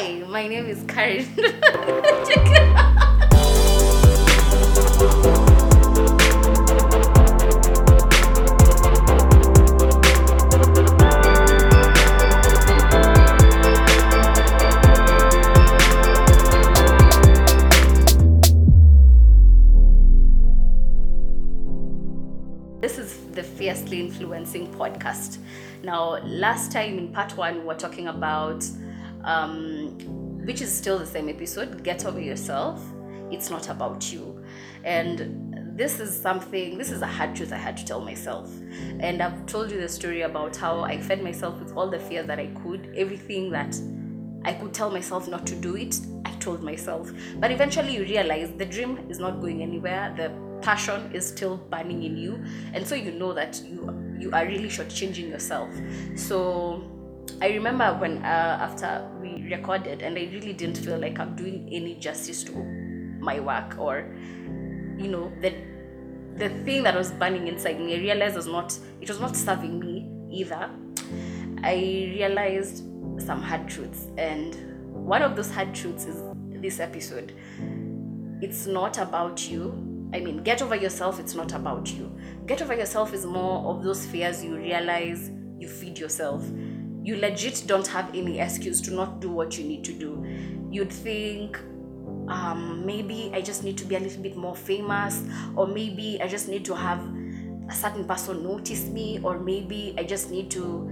Hi, my name is Karen. This is the Fiercely Influencing podcast. Now, last time in part one, we were talking about, um, which is still the same episode, Get Over Yourself. It's not about you. And this is something, this is a hard truth I had to tell myself. And I've told you the story about how I fed myself with all the fear that I could, everything that I could tell myself not to do it, I told myself. But eventually you realize the dream is not going anywhere, the passion is still burning in you, and so you know that you you are really shortchanging yourself. So I remember when uh, after we recorded, and I really didn't feel like I'm doing any justice to my work or you know the the thing that was burning inside me. I realized was not it was not serving me either. I realized some hard truths, and one of those hard truths is this episode. It's not about you. I mean, get over yourself, it's not about you. Get over yourself is more of those fears you realize you feed yourself. You legit don't have any excuse to not do what you need to do. You'd think, um, maybe I just need to be a little bit more famous, or maybe I just need to have a certain person notice me, or maybe I just need to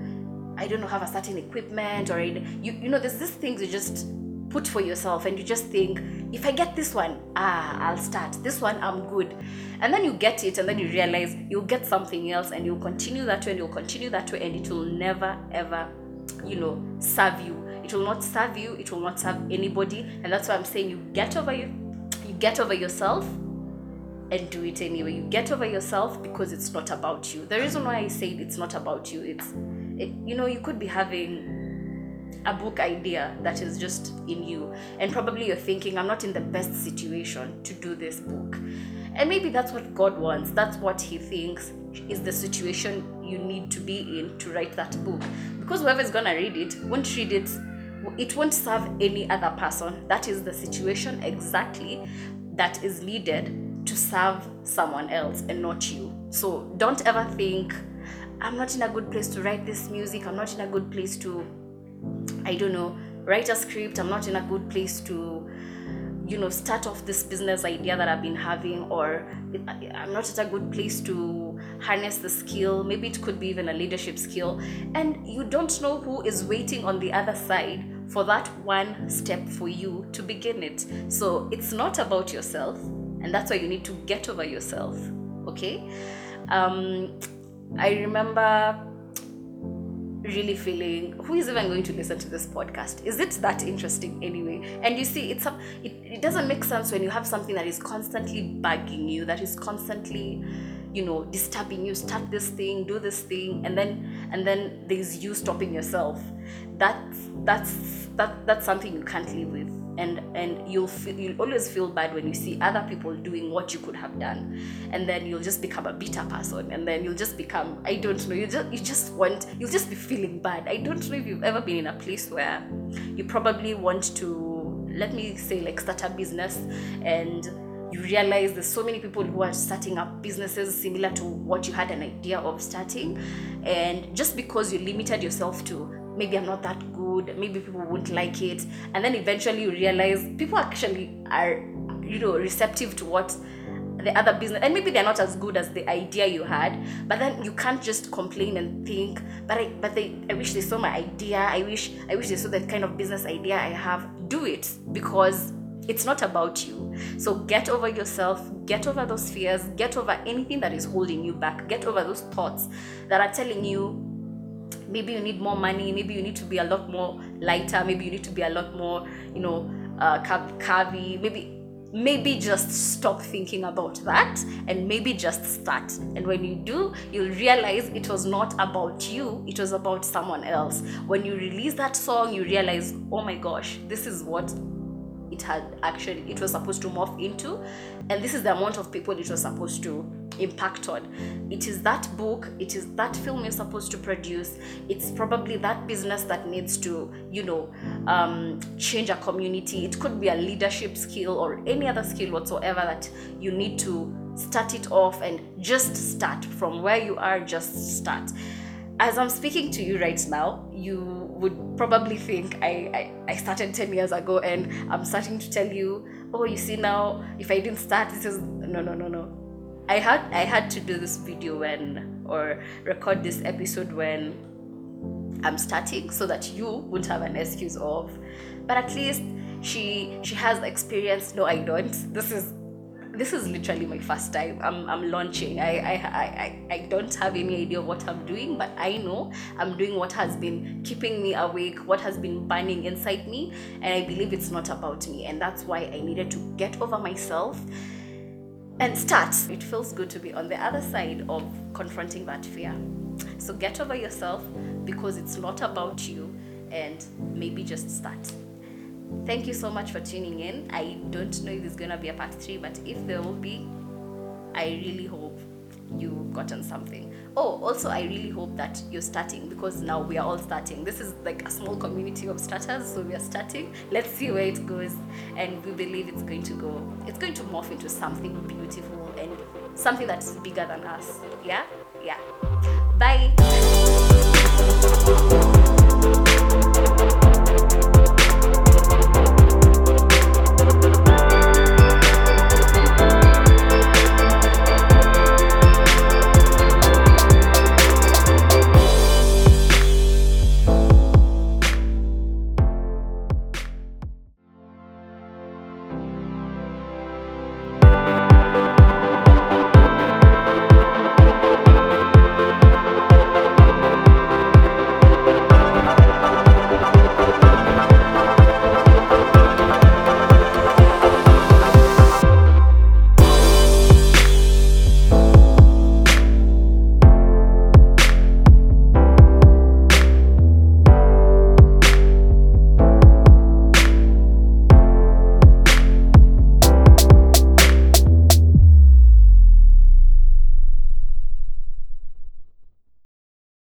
I don't know, have a certain equipment or you, you know, there's these things you just put for yourself and you just think, if I get this one, ah, I'll start. This one, I'm good. And then you get it and then you realize you'll get something else and you'll continue that way and you'll continue that way and it will never, ever, you know, serve you. It will not serve you. It will not serve anybody. And that's why I'm saying you get over you, you get over yourself and do it anyway. You get over yourself because it's not about you. The reason why I said it's not about you, it's it, you know, you could be having a book idea that is just in you, and probably you're thinking, I'm not in the best situation to do this book. And maybe that's what God wants, that's what He thinks is the situation you need to be in to write that book. Because whoever's gonna read it won't read it, it won't serve any other person. That is the situation exactly that is needed to serve someone else and not you. So don't ever think, I'm not in a good place to write this music. I'm not in a good place to, I don't know, write a script. I'm not in a good place to, you know, start off this business idea that I've been having, or I'm not at a good place to harness the skill. Maybe it could be even a leadership skill. And you don't know who is waiting on the other side for that one step for you to begin it. So it's not about yourself, and that's why you need to get over yourself. Okay? Um, I remember really feeling who is even going to listen to this podcast? Is it that interesting anyway? And you see it's a, it, it doesn't make sense when you have something that is constantly bugging you that is constantly you know disturbing you start this thing do this thing and then and then there's you stopping yourself. That's that's that that's something you can't live with and and you'll feel, you'll always feel bad when you see other people doing what you could have done. And then you'll just become a bitter person. And then you'll just become i don't know you just you just want you'll just be feeling bad. I don't know if you've ever been in a place where you probably want to let me say like start a business and you realize there's so many people who are starting up businesses similar to what you had an idea of starting. And just because you limited yourself to maybe i'm not that good maybe people won't like it. And then eventually you realize people actually are you know receptive to what the other business and maybe they're not as good as the idea you had but then you can't just complain and think but i but they i wish they saw my idea. I wish i wish they saw the kind of business idea i have. Do it because it's not about you. So get over yourself, get over those fears, get over anything that is holding you back, get over those thoughts that are telling you maybe you need more money, maybe you need to be a lot more lighter, maybe you need to be a lot more, you know, uh, curvy, maybe maybe just stop thinking about that and maybe just start. And when you do you'll realize it was not about you it was about someone else. When you release that song you realize oh my gosh this is what it had actually it was supposed to morph into. And this is the amount of people it was supposed to impact on. It is that book, it is that film you're supposed to produce, it's probably that business that needs to, you know, um, change a community. It could be a leadership skill or any other skill whatsoever that you need to start it off and just start from where you are, just start. As I'm speaking to you right now, you would probably think I, I, I started 10 years ago and I'm starting to tell you, oh, you see now, if I didn't start, this is no, no, no, no. I had I had to do this video when or record this episode when I'm starting so that you would have an excuse of but at least she she has experience. No I don't. This is this is literally my first time. I'm, I'm launching. I, I, I, I don't have any idea what I'm doing but I know I'm doing what has been keeping me awake what has been burning inside me and I believe it's not about me. And that's why I needed to get over myself and start. It feels good to be on the other side of confronting that fear. So get over yourself because it's not about you and maybe just start. Thank you so much for tuning in. I don't know if there's gonna be a part three, but if there will be, I really hope you've gotten something. Oh, also, I really hope that you're starting because now we are all starting. This is like a small community of starters, so we are starting. Let's see where it goes, and we believe it's going to go. It's going to morph into something beautiful and something that is bigger than us. Yeah, yeah. Bye.